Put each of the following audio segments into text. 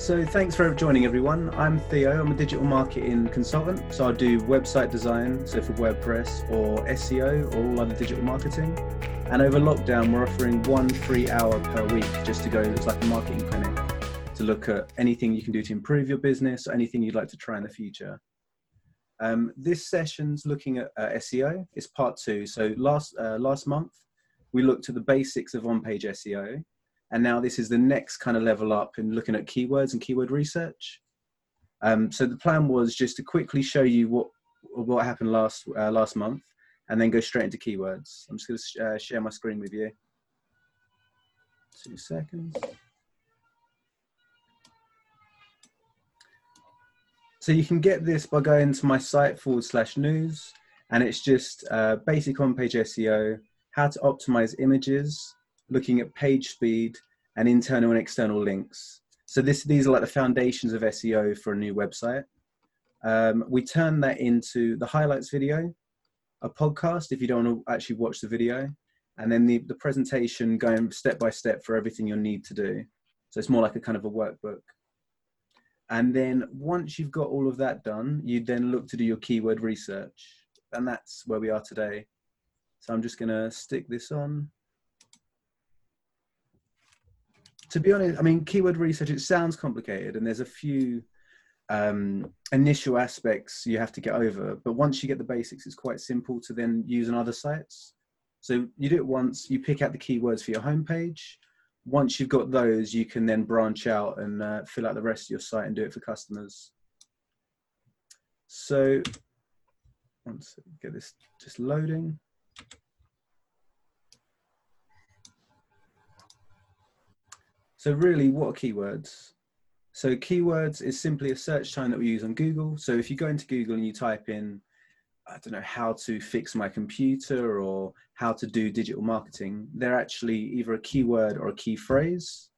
So thanks for joining everyone. I'm Theo. I'm a digital marketing consultant. So I do website design, so for WordPress or SEO or all other digital marketing. And over lockdown, we're offering one free hour per week just to go, it's like a marketing clinic to look at anything you can do to improve your business, or anything you'd like to try in the future. Um, this session's looking at uh, SEO. It's part two. So last uh, last month, we looked at the basics of on-page SEO, and now this is the next kind of level up in looking at keywords and keyword research. Um, so the plan was just to quickly show you what what happened last uh, last month, and then go straight into keywords. I'm just going to uh, share my screen with you. Two seconds. So you can get this by going to my site forward slash news, and it's just uh, basic on-page SEO, how to optimize images, looking at page speed and internal and external links. So this, these are like the foundations of SEO for a new website. Um, we turn that into the highlights video, a podcast if you don't want to actually watch the video, and then the, the presentation going step by step for everything you'll need to do. So it's more like a kind of a workbook. And then once you've got all of that done, you then look to do your keyword research. And that's where we are today. So I'm just going to stick this on to be honest, I mean, keyword research, it sounds complicated and there's a few um, initial aspects you have to get over. But once you get the basics, it's quite simple to then use on other sites. So you do it once, you pick out the keywords for your homepage. Once you've got those, you can then branch out and uh, fill out the rest of your site and do it for customers. So, once get this just loading. So really, what are keywords? So keywords is simply a search term that we use on Google. So if you go into Google and you type in, I don't know, how to fix my computer or how to do digital marketing, they're actually either a keyword or a key phrase.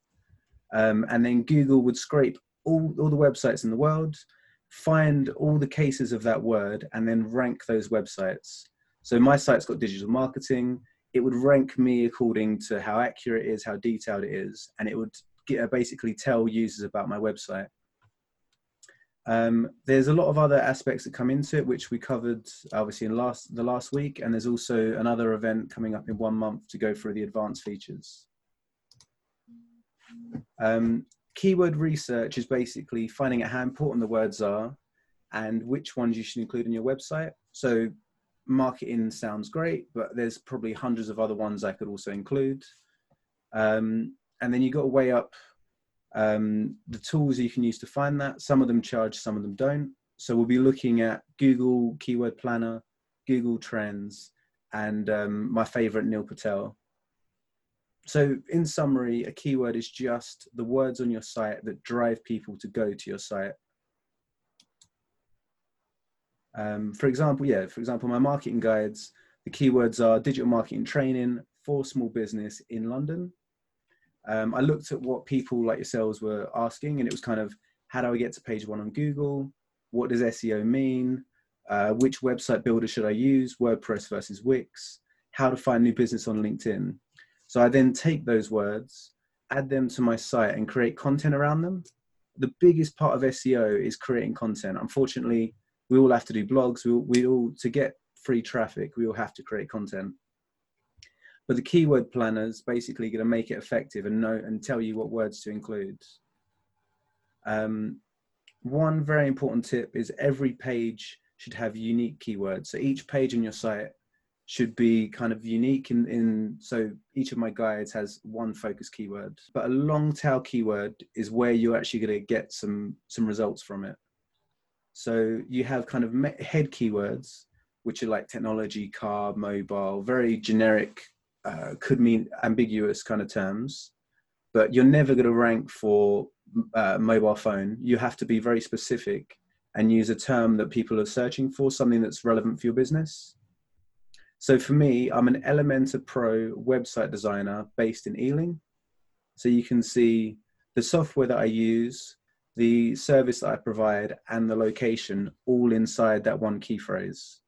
Um, and then Google would scrape all, all the websites in the world, find all the cases of that word, and then rank those websites. So my site's got digital marketing it would rank me according to how accurate it is, how detailed it is, and it would get, uh, basically tell users about my website. Um, there's a lot of other aspects that come into it, which we covered obviously in last the last week, and there's also another event coming up in one month to go through the advanced features. Um, keyword research is basically finding out how important the words are and which ones you should include in your website. So marketing sounds great, but there's probably hundreds of other ones I could also include. Um, and then you've got to weigh up um, the tools you can use to find that. Some of them charge, some of them don't. So we'll be looking at Google Keyword Planner, Google Trends, and um, my favorite, Neil Patel. So, in summary, a keyword is just the words on your site that drive people to go to your site um, for example, yeah, for example, my marketing guides, the keywords are digital marketing training for small business in London. Um, I looked at what people like yourselves were asking, and it was kind of how do I get to page one on Google? What does SEO mean? Uh, which website builder should I use? WordPress versus Wix? How to find new business on LinkedIn? So I then take those words, add them to my site, and create content around them. The biggest part of SEO is creating content. Unfortunately, we all have to do blogs. We all, we all to get free traffic, we all have to create content. But the keyword planner is basically going to make it effective and know and tell you what words to include. Um, one very important tip is every page should have unique keywords. So each page on your site should be kind of unique in, in so each of my guides has one focus keyword but a long tail keyword is where you're actually going to get some some results from it so you have kind of head keywords, which are like technology, car, mobile, very generic, uh, could mean ambiguous kind of terms. But you're never going to rank for uh, mobile phone. You have to be very specific and use a term that people are searching for, something that's relevant for your business. So for me, I'm an Elementor Pro website designer based in Ealing. So you can see the software that I use, the service that I provide and the location all inside that one key phrase.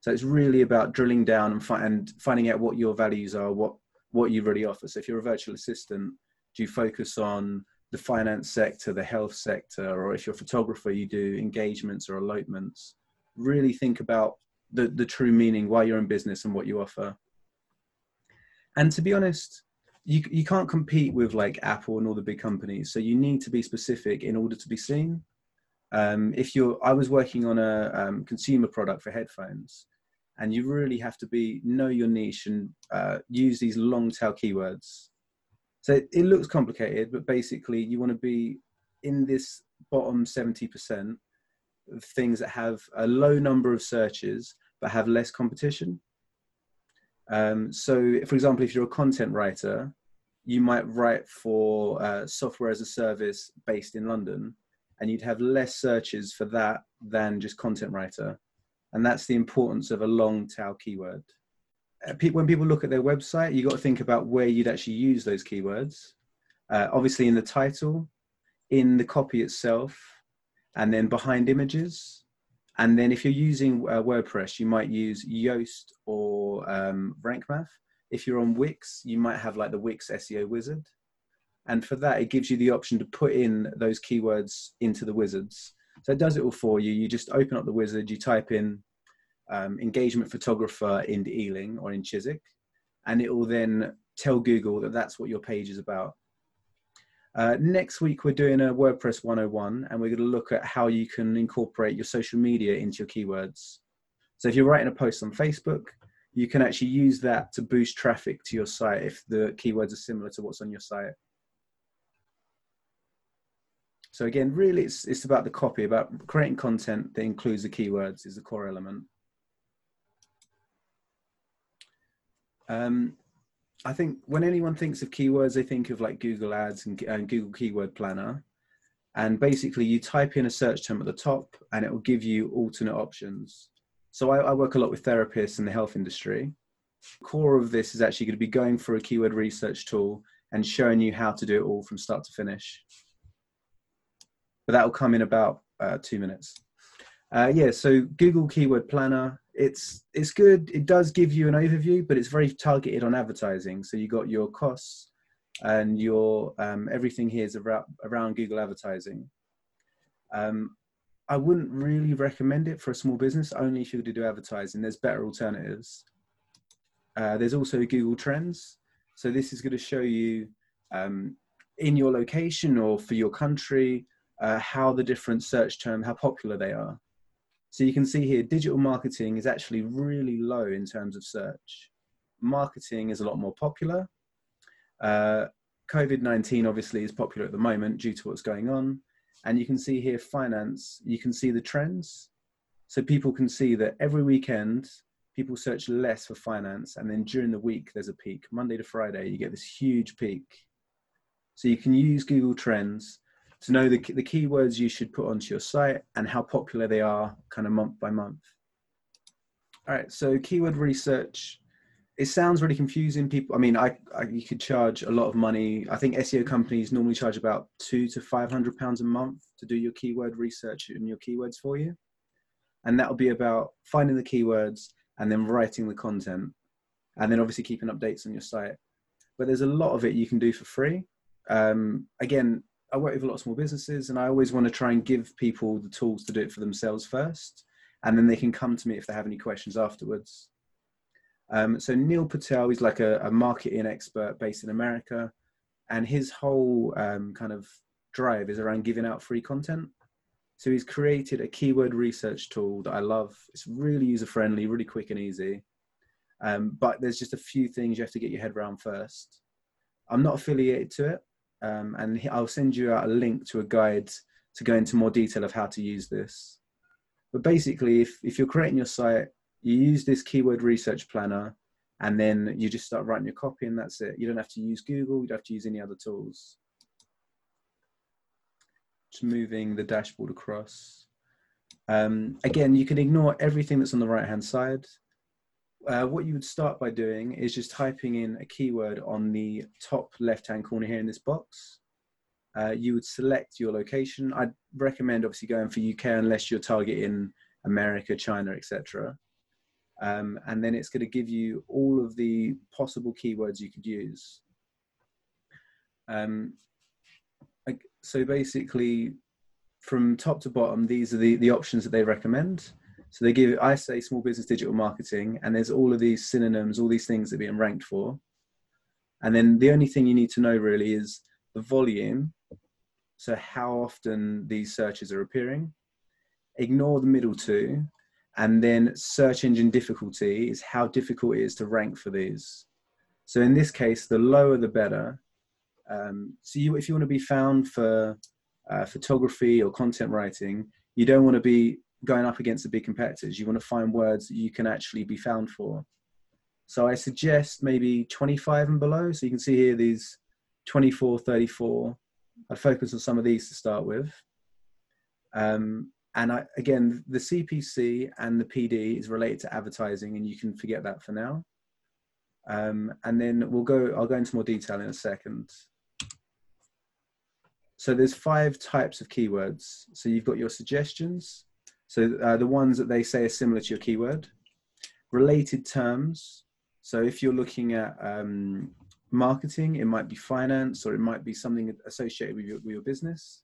So it's really about drilling down and, fi- and finding out what your values are, what what you really offer. So if you're a virtual assistant, do you focus on the finance sector, the health sector, or if you're a photographer, you do engagements or elopements. Really think about the, the true meaning why you're in business and what you offer. And to be honest, you, you can't compete with like Apple and all the big companies. So you need to be specific in order to be seen. Um, if you're, I was working on a um, consumer product for headphones, and you really have to be know your niche and uh, use these long tail keywords. So it, it looks complicated, but basically you want to be in this bottom 70% of things that have a low number of searches but have less competition. Um, so, for example, if you're a content writer, you might write for uh, software as a service based in London, and you'd have less searches for that than just content writer. And that's the importance of a long tail keyword. Uh, when people look at their website, you got to think about where you'd actually use those keywords. Uh, obviously, in the title, in the copy itself, and then behind images. And then if you're using uh, WordPress, you might use Yoast or um, Rank Math. If you're on Wix, you might have like the Wix SEO wizard. And for that, it gives you the option to put in those keywords into the wizards. So it does it all for you. You just open up the wizard, you type in um, engagement photographer in Ealing or in Chiswick, and it will then tell Google that that's what your page is about. Uh, next week, we're doing a WordPress 101, and we're going to look at how you can incorporate your social media into your keywords. So if you're writing a post on Facebook, you can actually use that to boost traffic to your site if the keywords are similar to what's on your site. So again, really, it's it's about the copy, about creating content that includes the keywords is the core element. Um, I think when anyone thinks of keywords, they think of like Google Ads and, and, Google Keyword Planner. And basically, you type in a search term at the top, and it will give you alternate options. So I, I work a lot with therapists in the health industry. Core of this is actually going to be going for a keyword research tool and showing you how to do it all from start to finish. But that will come in about uh, two minutes. Uh, yeah, so Google Keyword Planner it's it's good. It does give you an overview, but it's very targeted on advertising. So you got your costs and your um, everything here is around, around Google advertising. Um, I wouldn't really recommend it for a small business, only if you're going to do advertising. There's better alternatives. Uh, there's also Google Trends. So this is going to show you um, in your location or for your country uh, how the different search term, how popular they are. So you can see here, digital marketing is actually really low in terms of search. Marketing is a lot more popular. Uh, COVID-19 obviously is popular at the moment due to what's going on. And you can see here finance, you can see the trends. So people can see that every weekend, people search less for finance. And then during the week, there's a peak. Monday to Friday, you get this huge peak. So you can use Google Trends to know the, the keywords you should put onto your site and how popular they are kind of month by month. All right, so keyword research, it sounds really confusing. People, I mean, I, I, you could charge a lot of money. I think SEO companies normally charge about two to five hundred pounds a month to do your keyword research and your keywords for you, and that'll be about finding the keywords and then writing the content, and then obviously keeping updates on your site. But there's a lot of it you can do for free. Um, again, I work with a lot of small businesses, and I always want to try and give people the tools to do it for themselves first, and then they can come to me if they have any questions afterwards. Um, so Neil Patel is like a, a, marketing expert based in America, and his whole um, kind of drive is around giving out free content. So he's created a keyword research tool that I love. It's really user friendly, really quick and easy. Um, but there's just a few things you have to get your head around first. I'm not affiliated to it, um, and I'll send you out a link to a guide to go into more detail of how to use this. But basically, if, if you're creating your site, you use this keyword research planner and then you just start writing your copy and that's it. You don't have to use Google, you don't have to use any other tools. Just moving the dashboard across. Um, again, you can ignore everything that's on the right hand side uh, what you would start by doing is just typing in a keyword on the top left hand corner here in this box. Uh, you would select your location. I'd recommend obviously going for UK unless you're targeting America, China, etc. Um, and then it's going to give you all of the possible keywords you could use. Um, so basically, from top to bottom, these are the, the options that they recommend. So they give, I say small business digital marketing, and there's all of these synonyms, all these things that are being ranked for. And then the only thing you need to know really is the volume. So how often these searches are appearing. Ignore the middle two. And then search engine difficulty is how difficult it is to rank for these. So in this case, the lower the better. Um, so you, if you want to be found for uh, photography or content writing, you don't want to be going up against the big competitors. You want to find words that you can actually be found for. So I suggest maybe 25 and below. So you can see here these 24, 34. I focus on some of these to start with. Um, and I, again, the CPC and the PD is related to advertising, and you can forget that for now. Um, and then we'll go. I'll go into more detail in a second. So there's five types of keywords. So you've got your suggestions. So uh, the ones that they say are similar to your keyword. Related terms. So if you're looking at um, marketing, it might be finance or it might be something associated with your, with your business.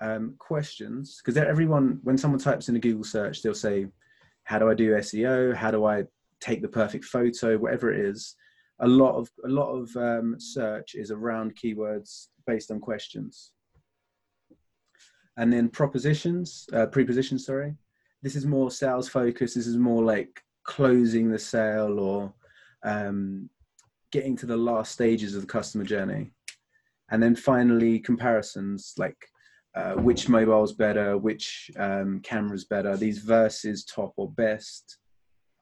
Um, questions, because everyone, when someone types in a Google search, they'll say, how do I do SEO? How do I take the perfect photo? Whatever it is. A lot of a lot of um, search is around keywords based on questions. And then propositions, uh, prepositions, sorry. This is more sales focused. This is more like closing the sale or um, getting to the last stages of the customer journey. And then finally, comparisons like uh, which mobile's better, which um, camera's better, these versus top or best.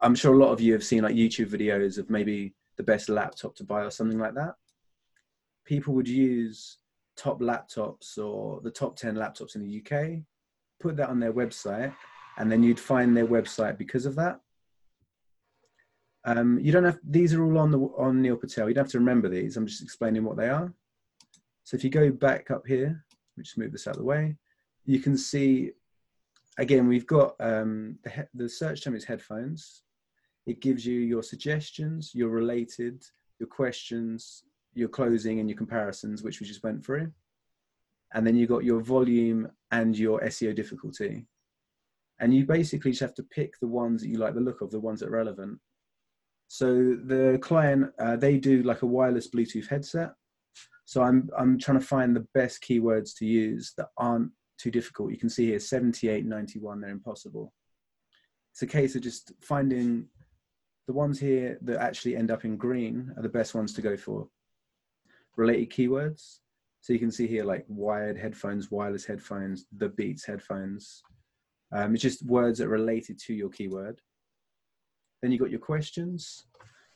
I'm sure a lot of you have seen like YouTube videos of maybe the best laptop to buy or something like that. People would use top laptops or the top 10 laptops in the UK, put that on their website, and then you'd find their website because of that. Um, you don't have, these are all on the on Neil Patel. You don't have to remember these. I'm just explaining what they are. So if you go back up here, we just move this out of the way, you can see, again, we've got um, the, the search term is headphones. It gives you your suggestions, your related, your questions, your closing and your comparisons, which we just went through. And then you got your volume and your SEO difficulty. And you basically just have to pick the ones that you like the look of, the ones that are relevant. So the client, uh, they do like a wireless Bluetooth headset. So I'm, I'm trying to find the best keywords to use that aren't too difficult. You can see here 78, 91, they're impossible. It's a case of just finding the ones here that actually end up in green are the best ones to go for related keywords. So you can see here like wired headphones, wireless headphones, the Beats headphones. Um, it's just words that are related to your keyword. Then you got your questions.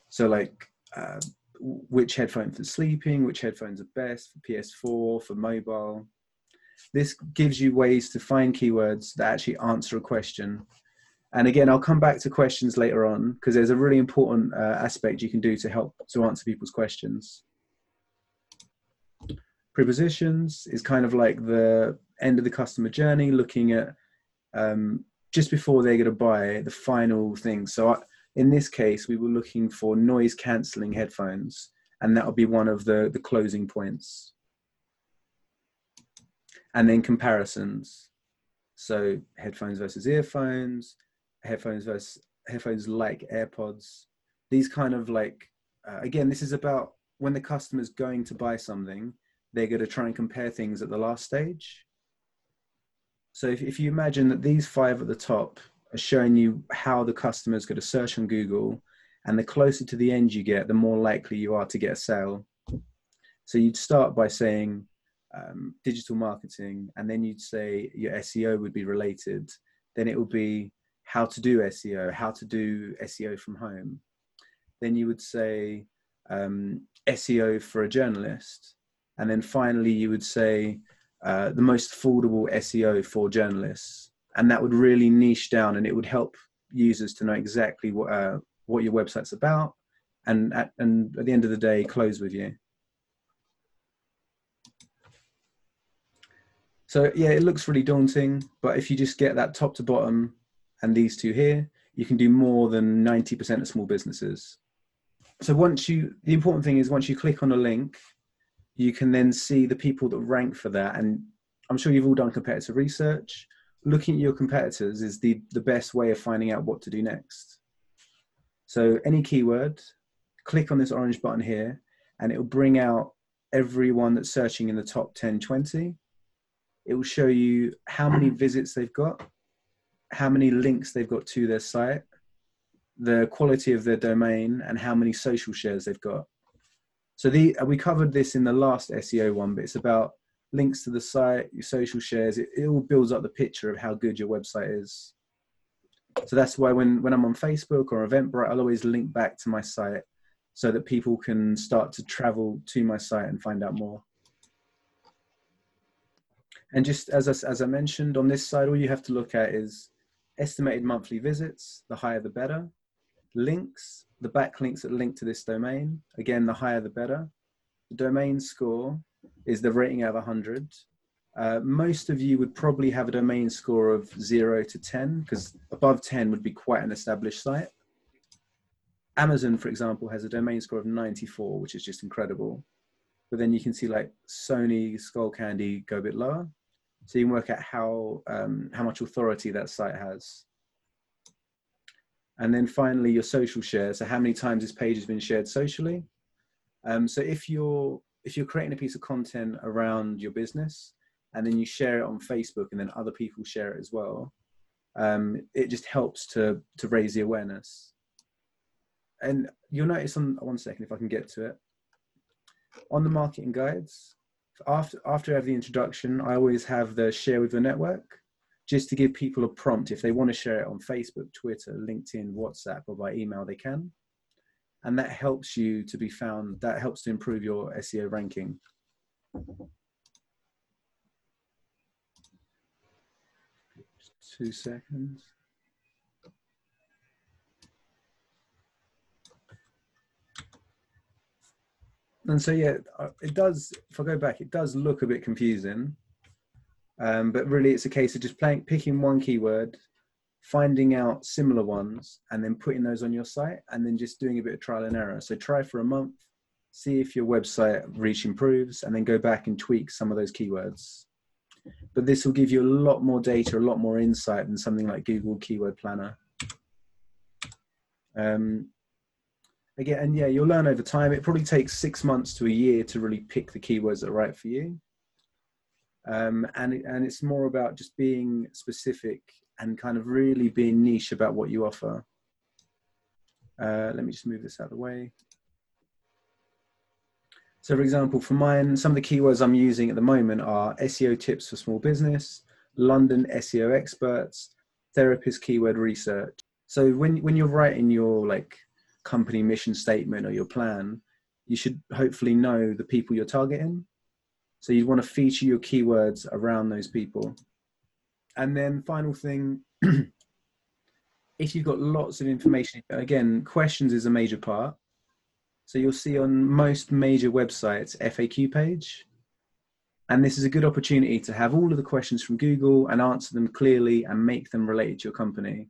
So like uh, which headphones for sleeping, which headphones are best for PS4, for mobile. This gives you ways to find keywords that actually answer a question. And again, I'll come back to questions later on because there's a really important uh, aspect you can do to help to answer people's questions. Prepositions is kind of like the end of the customer journey, looking at um, just before they're going to buy the final thing. So I, in this case, we were looking for noise cancelling headphones, and that would be one of the, the closing points. And then comparisons. So headphones versus earphones, headphones versus headphones like AirPods. These kind of like, uh, again, this is about when the customer's going to buy something, they're going to try and compare things at the last stage. So if, if you imagine that these five at the top are showing you how the customer is going to search on Google, and the closer to the end you get, the more likely you are to get a sale. So you'd start by saying um, digital marketing, and then you'd say your SEO would be related. Then it would be how to do SEO, how to do SEO from home. Then you would say um, SEO for a journalist. And then finally, you would say uh, the most affordable SEO for journalists. And that would really niche down and it would help users to know exactly what, uh, what your website's about and at, and at the end of the day, close with you. So yeah, it looks really daunting, but if you just get that top to bottom and these two here, you can do more than 90% of small businesses. So once you, the important thing is once you click on a link you can then see the people that rank for that. And I'm sure you've all done competitive research. Looking at your competitors is the, the best way of finding out what to do next. So any keyword, click on this orange button here, and it will bring out everyone that's searching in the top 10, 20. It will show you how many visits they've got, how many links they've got to their site, the quality of their domain, and how many social shares they've got. So the, we covered this in the last SEO one, but it's about links to the site, your social shares. It, it all builds up the picture of how good your website is. So that's why when, when I'm on Facebook or Eventbrite, I'll always link back to my site so that people can start to travel to my site and find out more. And just as I, as I mentioned on this side, all you have to look at is estimated monthly visits, the higher the better. Links, the backlinks that link to this domain. Again, the higher the better. The domain score is the rating out of 100. Uh, most of you would probably have a domain score of 0 to 10 because above 10 would be quite an established site. Amazon, for example, has a domain score of 94, which is just incredible. But then you can see like Sony, Skullcandy go a bit lower. So you can work out how, um, how much authority that site has. And then finally, your social share. So how many times this page has been shared socially. Um, so if you're, if you're creating a piece of content around your business and then you share it on Facebook and then other people share it as well, um, it just helps to, to raise the awareness and you'll notice on one second if I can get to it. On the marketing guides, after after I have the introduction, I always have the share with the network, just to give people a prompt if they want to share it on Facebook, Twitter, LinkedIn, WhatsApp, or by email, they can. And that helps you to be found. That helps to improve your SEO ranking. Two seconds. and so yeah, uh, it does. If I go back, it does look a bit confusing, um, but really it's a case of just playing, picking one keyword, finding out similar ones, and then putting those on your site, and then just doing a bit of trial and error. So try for a month, see if your website reach improves, and then go back and tweak some of those keywords. But this will give you a lot more data, a lot more insight than something like Google Keyword Planner. Um, again, and yeah, you'll learn over time. It probably takes six months to a year to really pick the keywords that are right for you. Um, and and it's more about just being specific and kind of really being niche about what you offer. Uh, let me just move this out of the way. So for example, for mine, some of the keywords I'm using at the moment are SEO tips for small business, London SEO experts, therapist keyword research. So when, when you're writing your like company mission statement or your plan, you should hopefully know the people you're targeting. So you'd want to feature your keywords around those people. And then final thing, if you've got lots of information, again, questions is a major part. So you'll see on most major websites, FAQ page. And this is a good opportunity to have all of the questions from Google and answer them clearly and make them related to your company.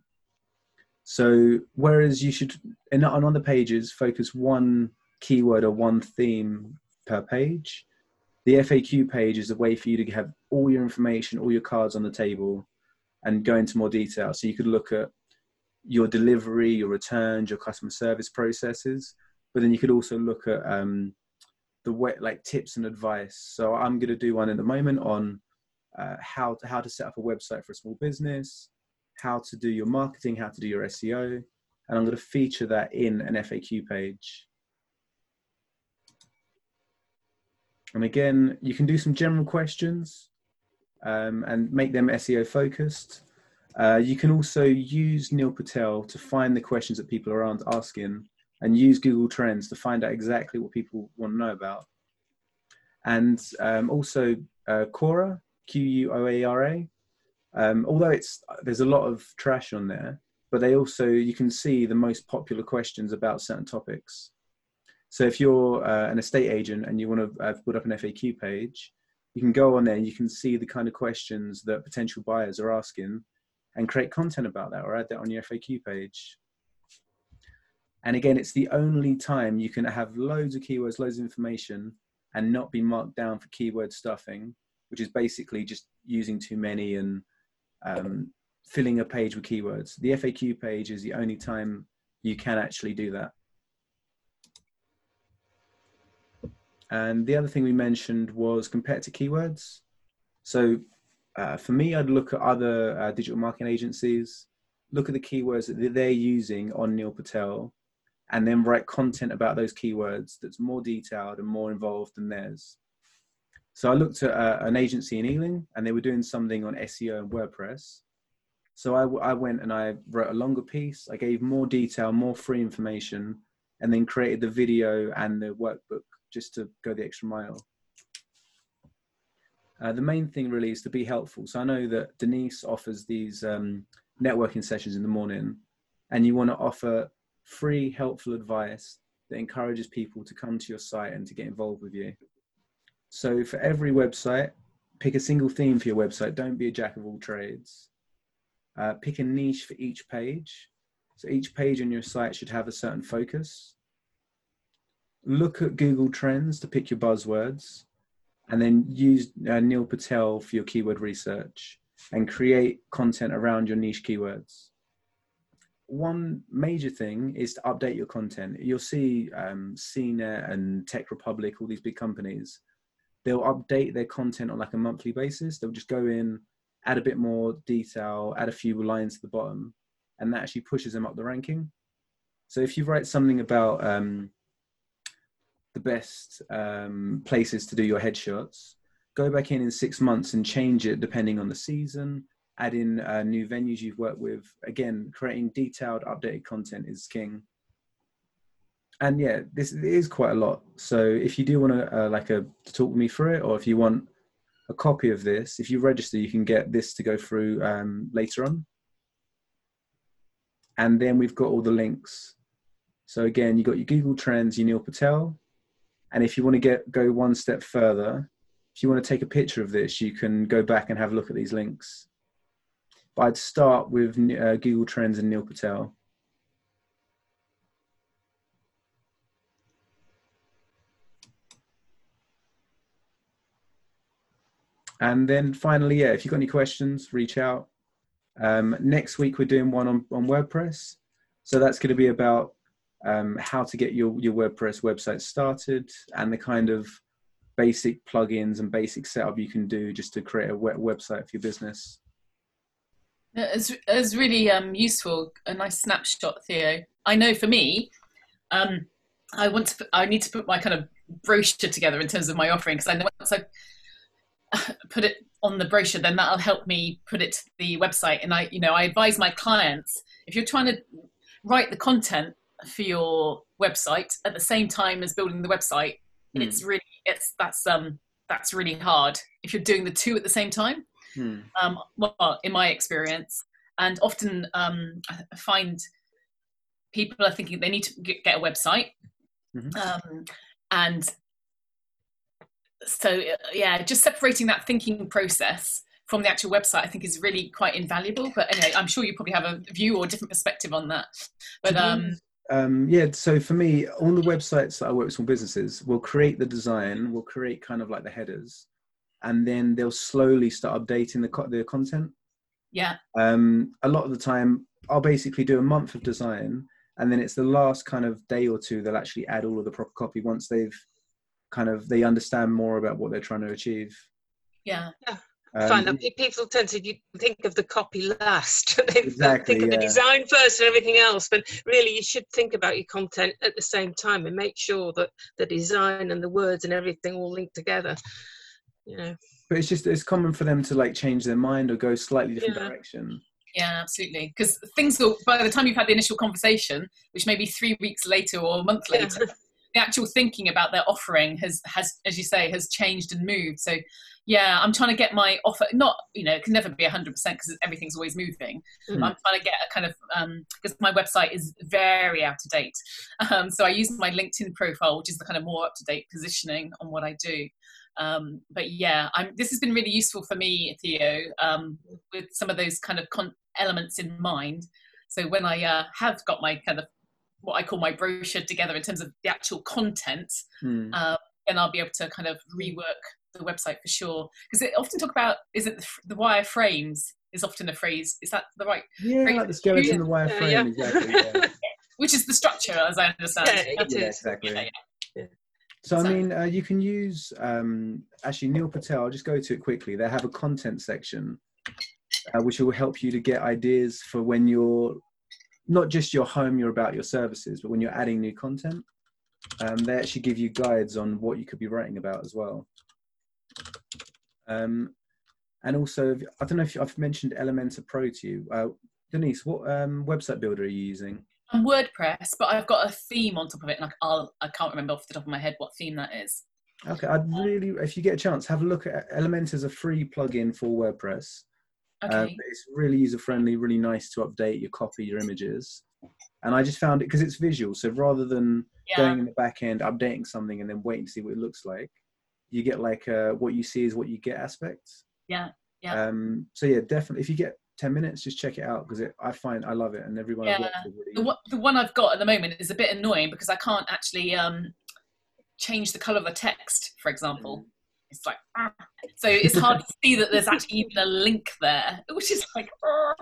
So whereas you should, and on the pages, focus one keyword or one theme per page, the FAQ page is a way for you to have all your information, all your cards on the table and go into more detail. So you could look at your delivery, your returns, your customer service processes, but then you could also look at um, the way, like tips and advice. So I'm going to do one at the moment on uh, how to, how to set up a website for a small business, how to do your marketing, how to do your SEO, and I'm going to feature that in an FAQ page. And again, you can do some general questions um, and make them SEO focused. Uh, you can also use Neil Patel to find the questions that people are asking and use Google Trends to find out exactly what people want to know about. And um, also uh, Quora, Q-U-O-A-R-A, um, although it's there's a lot of trash on there, but they also you can see the most popular questions about certain topics. So if you're uh, an estate agent and you want to uh, put up an FAQ page, you can go on there and you can see the kind of questions that potential buyers are asking and create content about that or add that on your FAQ page. And again, it's the only time you can have loads of keywords, loads of information, and not be marked down for keyword stuffing, which is basically just using too many and um, filling a page with keywords. The FAQ page is the only time you can actually do that. And the other thing we mentioned was compared to keywords. So uh, for me, I'd look at other uh, digital marketing agencies, look at the keywords that they're using on Neil Patel, and then write content about those keywords that's more detailed and more involved than theirs. So I looked at uh, an agency in Ealing, and they were doing something on SEO and WordPress. So I, I went and I wrote a longer piece. I gave more detail, more free information, and then created the video and the workbook just to go the extra mile. Uh, the main thing really is to be helpful. So I know that Denise offers these um, networking sessions in the morning, and you want to offer free, helpful advice that encourages people to come to your site and to get involved with you. So for every website, pick a single theme for your website. Don't be a jack of all trades. Uh, pick a niche for each page. So each page on your site should have a certain focus. Look at Google Trends to pick your buzzwords and then use uh, Neil Patel for your keyword research and create content around your niche keywords. One major thing is to update your content. You'll see um, CNET and Tech Republic, all these big companies, they'll update their content on like a monthly basis. They'll just go in, add a bit more detail, add a few lines to the bottom, and that actually pushes them up the ranking. So if you write something about um, the best um, places to do your headshots. Go back in in six months and change it depending on the season. Add in uh, new venues you've worked with. Again, creating detailed, updated content is king. And yeah, this is quite a lot. So if you do want to uh, like a to talk with me through it, or if you want a copy of this, if you register, you can get this to go through um, later on. And then we've got all the links. So again, you got your Google Trends, your Neil Patel, and if you want to get go one step further, if you want to take a picture of this, you can go back and have a look at these links. But I'd start with uh, Google Trends and Neil Patel. And then finally, yeah, if you've got any questions, reach out. Um, next week, we're doing one on, on WordPress. So that's going to be about um, how to get your, your WordPress website started, and the kind of basic plugins and basic setup you can do just to create a web- website for your business. It's, it's really um, useful, a nice snapshot, Theo. I know for me, um, I want to. Put, I need to put my kind of brochure together in terms of my offering because I know once I put it on the brochure, then that'll help me put it to the website. And I, you know, I advise my clients if you're trying to write the content for your website at the same time as building the website mm. it's really it's that's um that's really hard if you're doing the two at the same time mm. um well in my experience and often um i find people are thinking they need to get, a website mm-hmm. um and so yeah just separating that thinking process from the actual website i think is really quite invaluable but anyway i'm sure you probably have a view or a different perspective on that but um um, yeah, so for me, on the websites that I work with small businesses we'll create the design, we'll create kind of like the headers, and then they'll slowly start updating the co- the content. Yeah. Um, a lot of the time, I'll basically do a month of design, and then it's the last kind of day or two they'll actually add all of the proper copy once they've kind of they understand more about what they're trying to achieve. Yeah. Yeah. Um, Fine. People tend to think of the copy last. they exactly, think of yeah. the design first and everything else. But really, you should think about your content at the same time and make sure that the design and the words and everything all link together. You know. But it's just it's common for them to like change their mind or go slightly different yeah. direction. Yeah, absolutely. Because things will by the time you've had the initial conversation, which may be three weeks later or a month later. The actual thinking about their offering has, has, as you say, has changed and moved. So yeah, I'm trying to get my offer. Not, you know, it can never be 100% because everything's always moving. Mm. I'm trying to get a kind of because um, my website is very out of date. Um, so I use my LinkedIn profile, which is the kind of more up to date positioning on what I do. Um, but yeah, I'm, this has been really useful for me, Theo, um, with some of those kind of con- elements in mind. So when I uh, have got my kind of what I call my brochure together in terms of the actual content, mm then I'll be able to kind of rework the website for sure. Because it often talk about is it the, f- the wireframes is often a phrase. Is that the right? Yeah, Great. like the skeleton, the wireframe, Yeah, yeah. exactly. Yeah. Which is the structure, as I understand. Yeah, it yeah, is. exactly. Yeah, yeah. So I mean, uh, you can use um, actually Neil Patel. I'll just go to it quickly. They have a content section, uh, which will help you to get ideas for when you're not just your home, you're about your services, but when you're adding new content. Um, they actually give you guides on what you could be writing about as well. Um, and also, I don't know if I've mentioned Elementor Pro to you. Uh, Denise, what um, website builder are you using? I'm WordPress, but I've got a theme on top of it, and I, I'll, I can't remember off the top of my head what theme that is. Okay, I'd really, if you get a chance, have a look at Elementor is a free plugin for WordPress. Okay. Um, it's really user friendly, really nice to update your copy, your images. And I just found it because it's visual. So rather than yeah. going in the back end, updating something and then waiting to see what it looks like, you get like uh, what you see is what you get aspects. Yeah, yeah. Um, so yeah, definitely. If you get ten minutes, just check it out because I find I love it, and everyone Yeah. really. the, one, the one I've got at the moment is a bit annoying because I can't actually um, change the color of the text, for example. It's like, ah. so it's hard to see that there's actually even a link there, which is like, ah.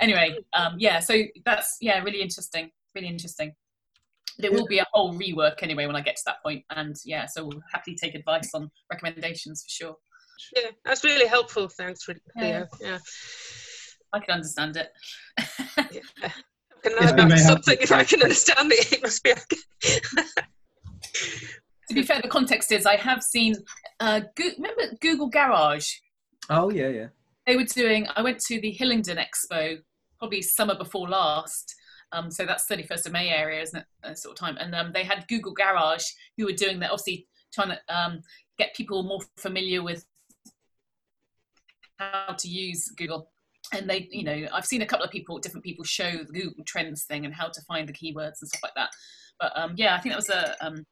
anyway, um, yeah. So that's yeah, really interesting, really interesting. But it will be a whole rework anyway when I get to that point, and yeah, so we'll happily take advice on recommendations for sure. Yeah, that's really helpful. Thanks, Theo. Yeah. Yeah. I can understand it. yeah. I can Yeah, know about may have something if I can understand it. It must be okay. To be fair, the context is I have seen. Uh, Go- remember Google Garage? oh yeah, yeah. they were doing i went to the hillingdon expo probably summer before last um, so that's 31st of may area isn't it uh, sort of time and um, they had google garage who were doing that obviously trying to um, get people more familiar with how to use google and they you know i've seen a couple of people different people show the google trends thing and how to find the keywords and stuff like that but um, yeah i think that was a, um,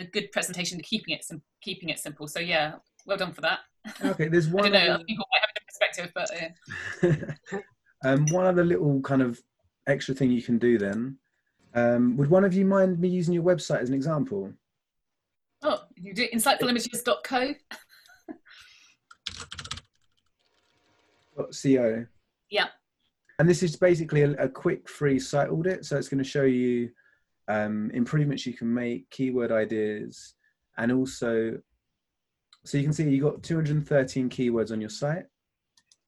a good presentation to keeping it sim- keeping it simple so yeah well done for that Okay, there's i one. don't know other- people might have a perspective but uh, um, one other little kind of extra thing you can do then. Um, would one of you mind me using your website as an example? Oh, you do insightfulimages.co? .co. Yeah. And this is basically a, a quick free site audit. So it's going to show you um, improvements you can make, keyword ideas, and also, so you can see you've got 213 keywords on your site.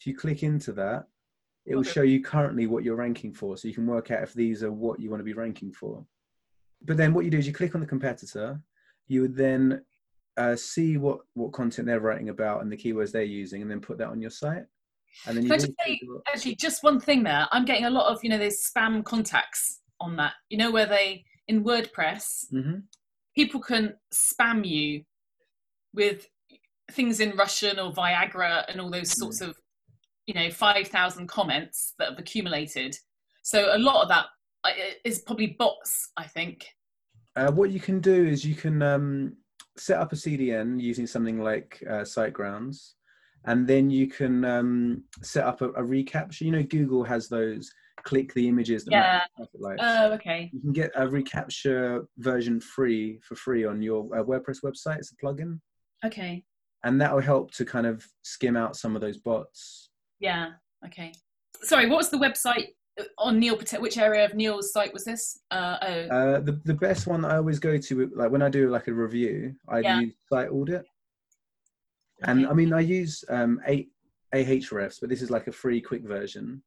If you click into that, it will show you currently what you're ranking for. So you can work out if these are what you want to be ranking for. But then what you do is you click on the competitor, you would then uh, see what, what content they're writing about and the keywords they're using, and then put that on your site. And then just say, actually, just one thing there. I'm getting a lot of, you know, those spam contacts on that. You know, where they, in WordPress, Mhm. people can spam you with things in Russian or Viagra and all those sorts of, you know, 5,000 comments that have accumulated. So a lot of that uh, probably bots, I think. Uh, what you can do is you can um, set up a CDN using something like uh, SiteGrounds, and then you can um, set up a, a reCAPTCHA. You know, Google has those click the images that traffic. Oh, okay. you can get a reCAPTCHA version free for free on your uh, WordPress website. It's a plugin, Okay. and that will help to kind of skim out some of those bots. Yeah. Okay. Sorry, what was the website uh, on Neil Which area of Neil's site was this? Uh, oh, Uh, the the best one that I always go to, like when I do like a review, I Yeah. use Site Audit, and okay. I mean I use um, eight Ahrefs, but this is like a free quick version.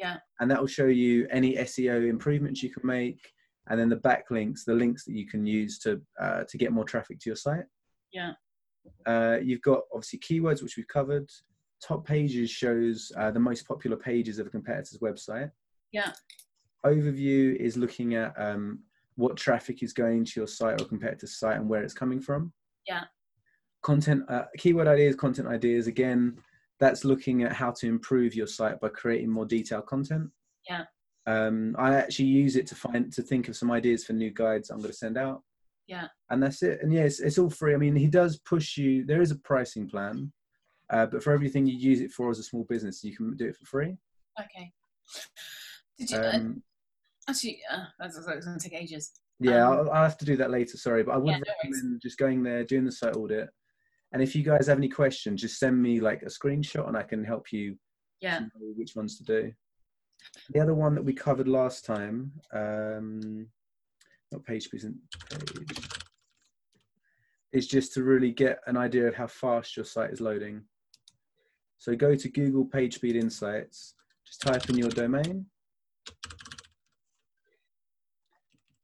Yeah. And that will show you any SEO improvements you can make, and then the backlinks, the links that you can use to uh, to get more traffic to your site. Yeah. Uh, you've got obviously keywords, which we've covered. Top pages shows uh, the most popular pages of a competitor's website. Yeah. Overview is looking at um, what traffic is going to your site or competitor's site and where it's coming from. Yeah. Content, uh, keyword ideas, content ideas. Again, that's looking at how to improve your site by creating more detailed content. Yeah. Um, I actually use it to find to think of some ideas for new guides I'm going to send out. Yeah. And that's it. And yes, it's all free. I mean, he does push you. There is a pricing plan, uh, but for everything you use it for as a small business, you can do it for free. Okay. Did you uh, Um, actually? Uh, that's, that's going to take ages. Yeah, Um, I'll, I'll have to do that later. Sorry, but I would Yeah, no recommend just going there, doing the site audit, and if you guys have any questions, just send me like a screenshot, and I can help you yeah. know which ones to do. The other one that we covered last time, um, not page speed, isn't page, is just to really get an idea of how fast your site is loading. So go to Google PageSpeed Insights, just type in your domain,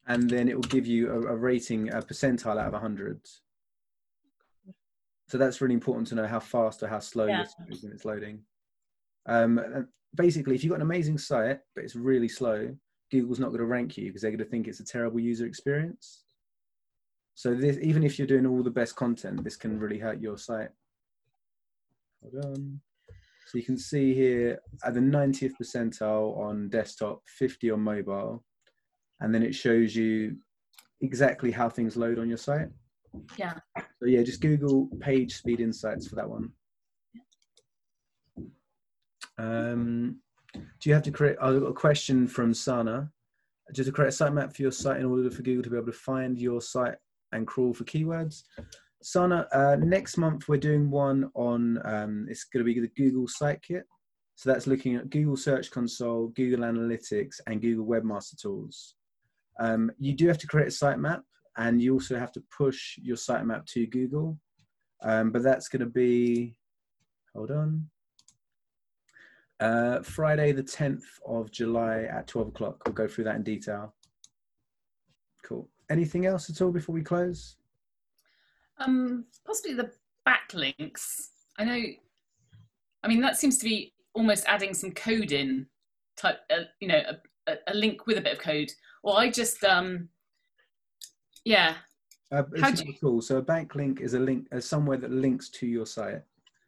and then it will give you a, a rating, a percentile out of 100. So that's really important to know how fast or how slow Yeah. your site is when it's loading. Um, basically, if you've got an amazing site, but it's really slow, Google's not going to rank you because they're going to think it's a terrible user experience. So this, even if you're doing all the best content, this can really hurt your site. Hold on. So you can see here at the 90th percentile on desktop, 50 on mobile, and then it shows you exactly how things load on your site. Yeah. So yeah, just Google Page Speed Insights for that one. Um, do you have to create? I've got a question from Sana. Just to create a sitemap for your site in order for Google to be able to find your site and crawl for keywords. Sana, uh, next month we're doing one on. Um, it's going to be the Google Site Kit. So that's looking at Google Search Console, Google Analytics, and Google Webmaster Tools. Um, you do have to create a sitemap, and you also have to push your sitemap to Google. Um, but that's going to be, hold on, uh, Friday the 10th of July at 12 o'clock. We'll go through that in detail. Cool. Anything else at all before we close? Um, possibly the backlinks. I know. I mean, that seems to be almost adding some code in, type. Uh, you know, a, a, link with a bit of code. Or I just, um, yeah, Uh, it's really cool. So a backlink is a link, uh, somewhere that links to your site.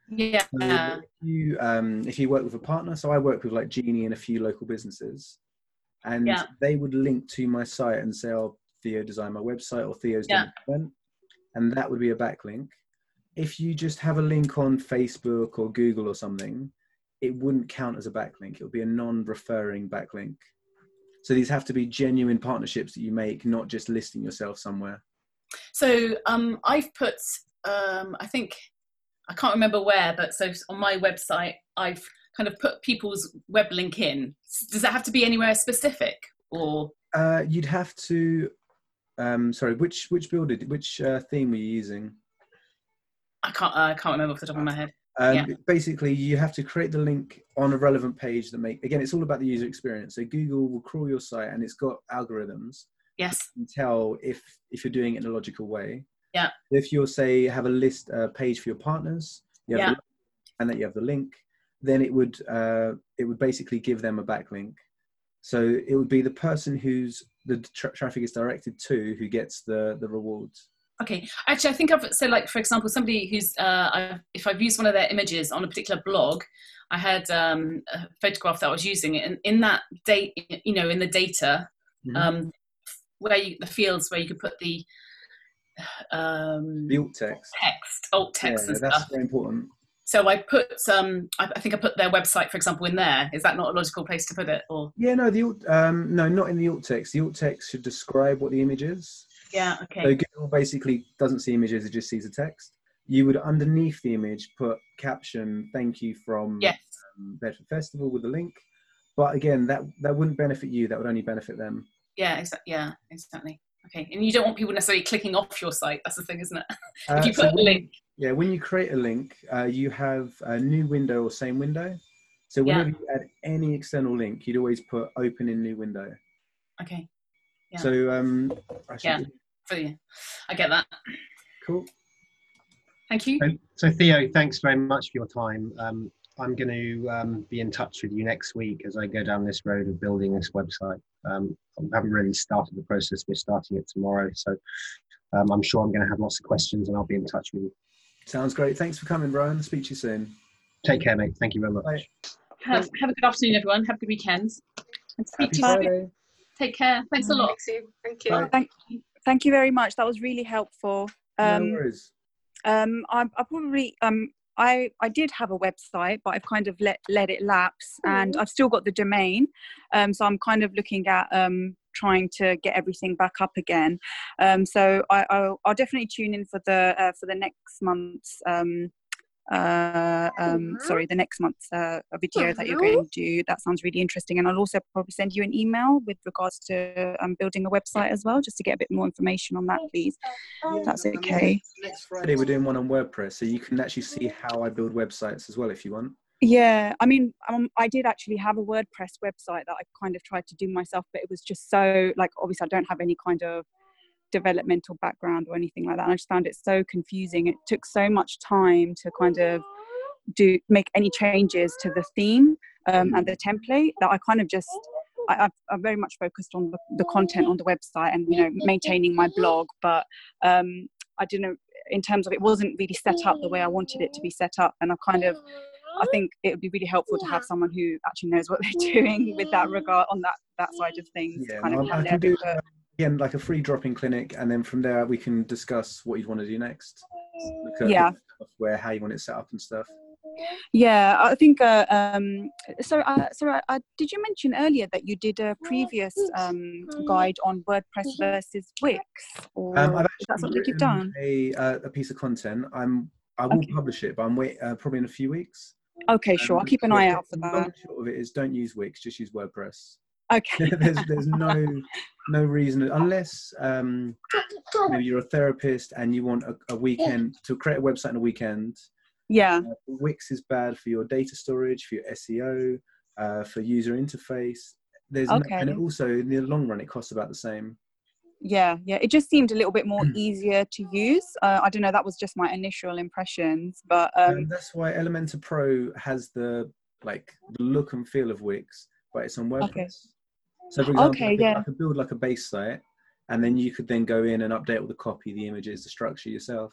yeah, So if you um, if you work with a partner, so I work with like Genie and a few local businesses, and Yeah. they would link to my site and say, "Oh, Theo designed my website," or "Theo's Yeah. done an and that would be a backlink. If you just have a link on Facebook or Google or something, it wouldn't count as a backlink. It would be a non-referring backlink. So these have to be genuine partnerships that you make, not just listing yourself somewhere. So um, I've put, um, I think, I can't remember where, but so on my website, I've kind of put people's web link in. Does that have to be anywhere specific, or Uh, you'd have to. Um, sorry, which which builder, which uh, theme were you using? I can't, I can't remember off the top of my head. Um, Yeah. Basically, you have to create the link on a relevant page that make. Again, it's all about the user experience. So Google will crawl your site, and it's got algorithms Yes, and tell if if you're doing it in a logical way. Yeah. If you're say have a list uh, page for your partners, you have Yeah. the, and that you have the link, then it would uh, it would basically give them a backlink. So it would be the person who's the tra- traffic is directed to who gets the the rewards. Okay, actually, I think I've so like for example, somebody who's uh, I've, if I've used one of their images on a particular blog, I had um, a photograph that I was using, and in that date, you know, in the data, Mhm. um, where you, the fields where you could put the um, the alt text. text, alt text, yeah, and that's stuff. very important. So I put um, I, I think I put their website, for example, in there. Is that not a logical place to put it? Or Yeah, no, the alt, um, no, not in the alt text. The alt text should describe what the image is. Yeah, okay. So Google basically doesn't see images; it just sees the text. You would underneath the image put caption "Thank you from yes, um, Bedford Festival" with a link. But again, that that wouldn't benefit you. That would only benefit them. yeah, exa- yeah, exactly. Okay, and you don't want people necessarily clicking off your site. That's the thing, isn't it? Uh, if you so put a when- link, Yeah, when you create a link, uh, you have a new window or same window. So Yeah. whenever you add any external link, you'd always put "Open in new window." okay, Yeah. So um, I should- Yeah. So yeah, I get that. cool. Thank you. So, so Theo, thanks very much for your time. Um, I'm going to um, be in touch with you next week as I go down this road of building this website. Um, I haven't really started the process. We're starting it tomorrow, so um, I'm sure I'm going to have lots of questions, and I'll be in touch with you. Sounds great. Thanks for coming, Brian. Speak to you soon. Take care, mate. Thank you very much. Bye. Have, have a good afternoon, everyone. Have a good weekend. And speak Happy to you soon. Take care. Thanks a lot. Thanks, you. Thank you. Thank, you very much. That was really helpful. no Um, worries. um, I, I probably um, I I did have a website, but I've kind of let let it lapse, and I've still got the domain. Um, so I'm kind of looking at um, trying to get everything back up again. Um, so I, will I'll definitely tune in for the uh, for the next month's um, uh, um, sorry, the next month's uh, video that you're going to do. That sounds really interesting. And I'll also probably send you an email with regards to um, building a website as well, just to get a bit more information on that, please. That's okay. Next Friday, we're doing one on WordPress, so you can actually see how I build websites as well if you want. Yeah, I mean, um, I did actually have a WordPress website that I kind of tried to do myself, but it was just so like obviously I don't have any kind of developmental background or anything like that. And I just found it so confusing. It took so much time to kind of do make any changes to the theme um, and the template that I kind of just I, am very much focused on the, the, content on the website and you know maintaining my blog, but um, I didn't in terms of it wasn't really set up the way I wanted it to be set up, and I kind of I think it would be really helpful to have someone who actually knows what they're doing with that regard on that that side of things. Yeah, kind of I can do again like a free drop-in clinic, and then from there we can discuss what you'd want to do next. yeah, where how you want it set up and stuff. Yeah, I think. Uh, um, so, uh, so uh, uh, did you mention earlier that you did a previous um, guide on WordPress versus Wix, or um, is that something you've done? A, uh, a piece of content. I'm. I will okay. publish it, but I'm wait uh, probably in a few weeks. Okay, sure. I'll um, keep an eye out for that. Short of it is, don't use Wix. Just use WordPress. Okay. there's there's no no reason unless um, maybe you're a therapist and you want a, a weekend to create a website in a weekend. Yeah. Uh, Wix is bad for your data storage, for your SEO, uh, for user interface. There's okay. no, and it also in the long run it costs about the same. Yeah, yeah. It just seemed a little bit more easier to use. Uh, I don't know. That was just my initial impressions, but um, that's why Elementor Pro has the like the look and feel of Wix, but it's on WordPress. Okay. So for example, okay, I, could, yeah. I could build like a base site and then you could then go in and update all the copy, the images, the structure yourself.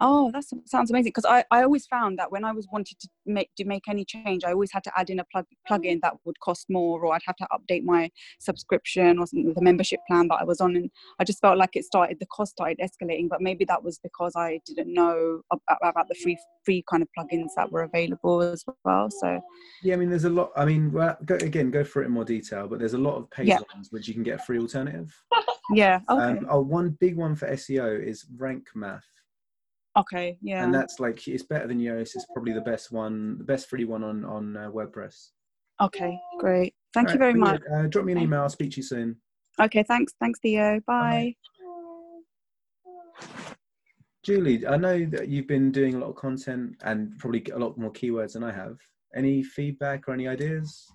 Oh, that sounds amazing. Because I, I always found that when I was wanted to make to make any change, I always had to add in a plug plugin that would cost more, or I'd have to update my subscription or something, the membership plan that I was on, and I just felt like it started the cost started escalating. But maybe that was because I didn't know about, the free free kind of plugins that were available as well. So yeah, I mean, there's a lot. I mean, well, go, again, go for it in more detail. But there's a lot of paid yeah. ones which you can get a free alternative. Yeah. Okay. Um, oh, one big one for SEO is Rank Math. Okay, yeah. And that's like it's better than Yoast. It's probably the best one, the best free one on on uh, WordPress. Okay, great. Thank All you right, very much. Uh, drop me an email. I'll speak to you soon. Okay, thanks. Thanks, Theo. Bye. Bye. Julie, I know that you've been doing a lot of content and probably a lot more keywords than I have. Any feedback or any ideas?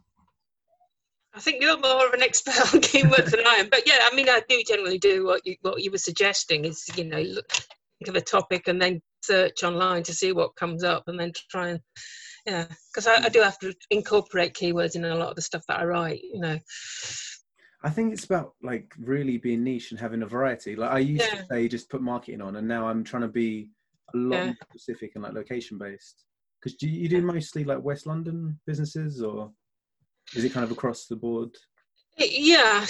I think you're more of an expert on keywords than I am, but yeah, I mean, I do generally do what you what you were suggesting is you know look, think of a topic and then search online to see what comes up and then try and yeah because I, I, do have to incorporate keywords in a lot of the stuff that i write you know. I think it's about like really being niche and having a variety. Like i used yeah. to say just put marketing on and now i'm trying to be a lot yeah. more specific and like location based because do you, you do mostly like west london businesses or is it kind of across the board yeah,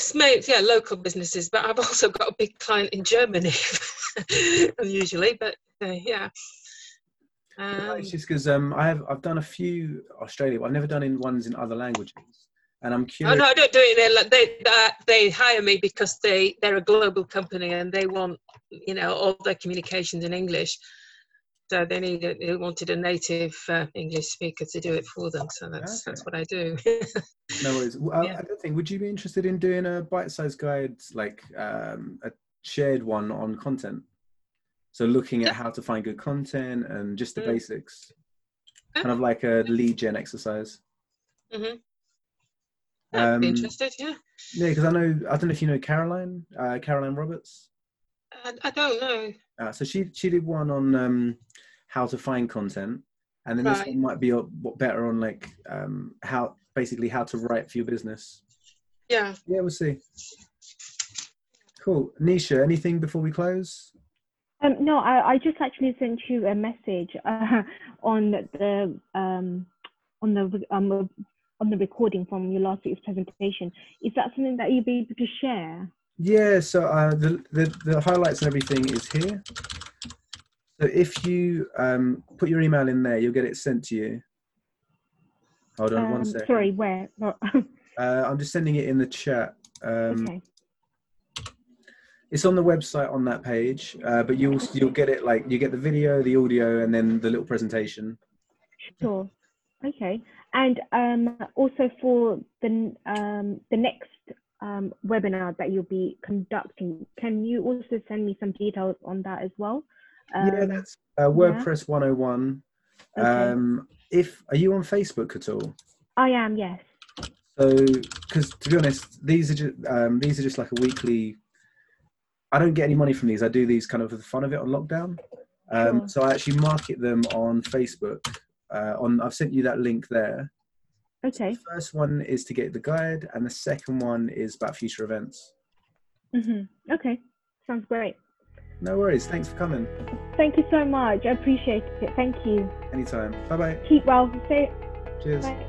yeah, local businesses, but I've also got a big client in Germany, usually. But uh, yeah, um, it's just because um, I have I've done a few Australia, but I've never done in ones in other languages, and I'm curious. Oh no, I don't do it. They they uh, they hire me because they they're a global company and they want you know all their communications in English. So they needed, they wanted a native uh, English speaker to do it for them. So that's okay. that's what I do. no worries. Well, yeah. Don't think. Would you be interested in doing a bite-sized guide, like um, a shared one on content? So looking at how to find good content and just the mm. basics, kind of like a lead gen exercise. Mm-hmm. Um, interested, yeah. Yeah, because I know I don't know if you know Caroline, uh, Caroline Roberts. I, I don't know. Uh, so she she did one on um, how to find content, and then right. this one might be a, better on like um, how basically how to write for your business. Yeah. Yeah, we'll see. Cool, Nisha. Anything before we close? Um, no, I, I just actually sent you a message uh, on the um, on the um, on the recording from your last week's presentation. Is that something that you'd be able to share? Yeah, so uh, the, the, the highlights and everything is here. So if you um, put your email in there, you'll get it sent to you. Hold on um, one second. Sorry, where? uh, I'm just sending it in the chat. Um, okay. It's on the website on that page, uh, but you'll you'll get it like you get the video, the audio, and then the little presentation. Sure. Okay. And um, also for the um, the next um, webinar that you'll be conducting, can you also send me some details on that as well? yeah, Um, that's uh, WordPress 101. Okay. Um, if are you on Facebook at all? I am. Yes. So, because to be honest, these are just um, these are just like a weekly. I don't get any money from these. I do these kind of for the fun of it on lockdown. Um, Sure. So I actually market them on Facebook. Uh, on I've sent you that link there. Okay. The first one is to get the guide, and the second one is about future events. hmm Okay. Sounds great. No worries. Thanks for coming. Thank you so much. I appreciate it. Thank you. Anytime. Bye bye. Keep well. Stay. Cheers. Bye.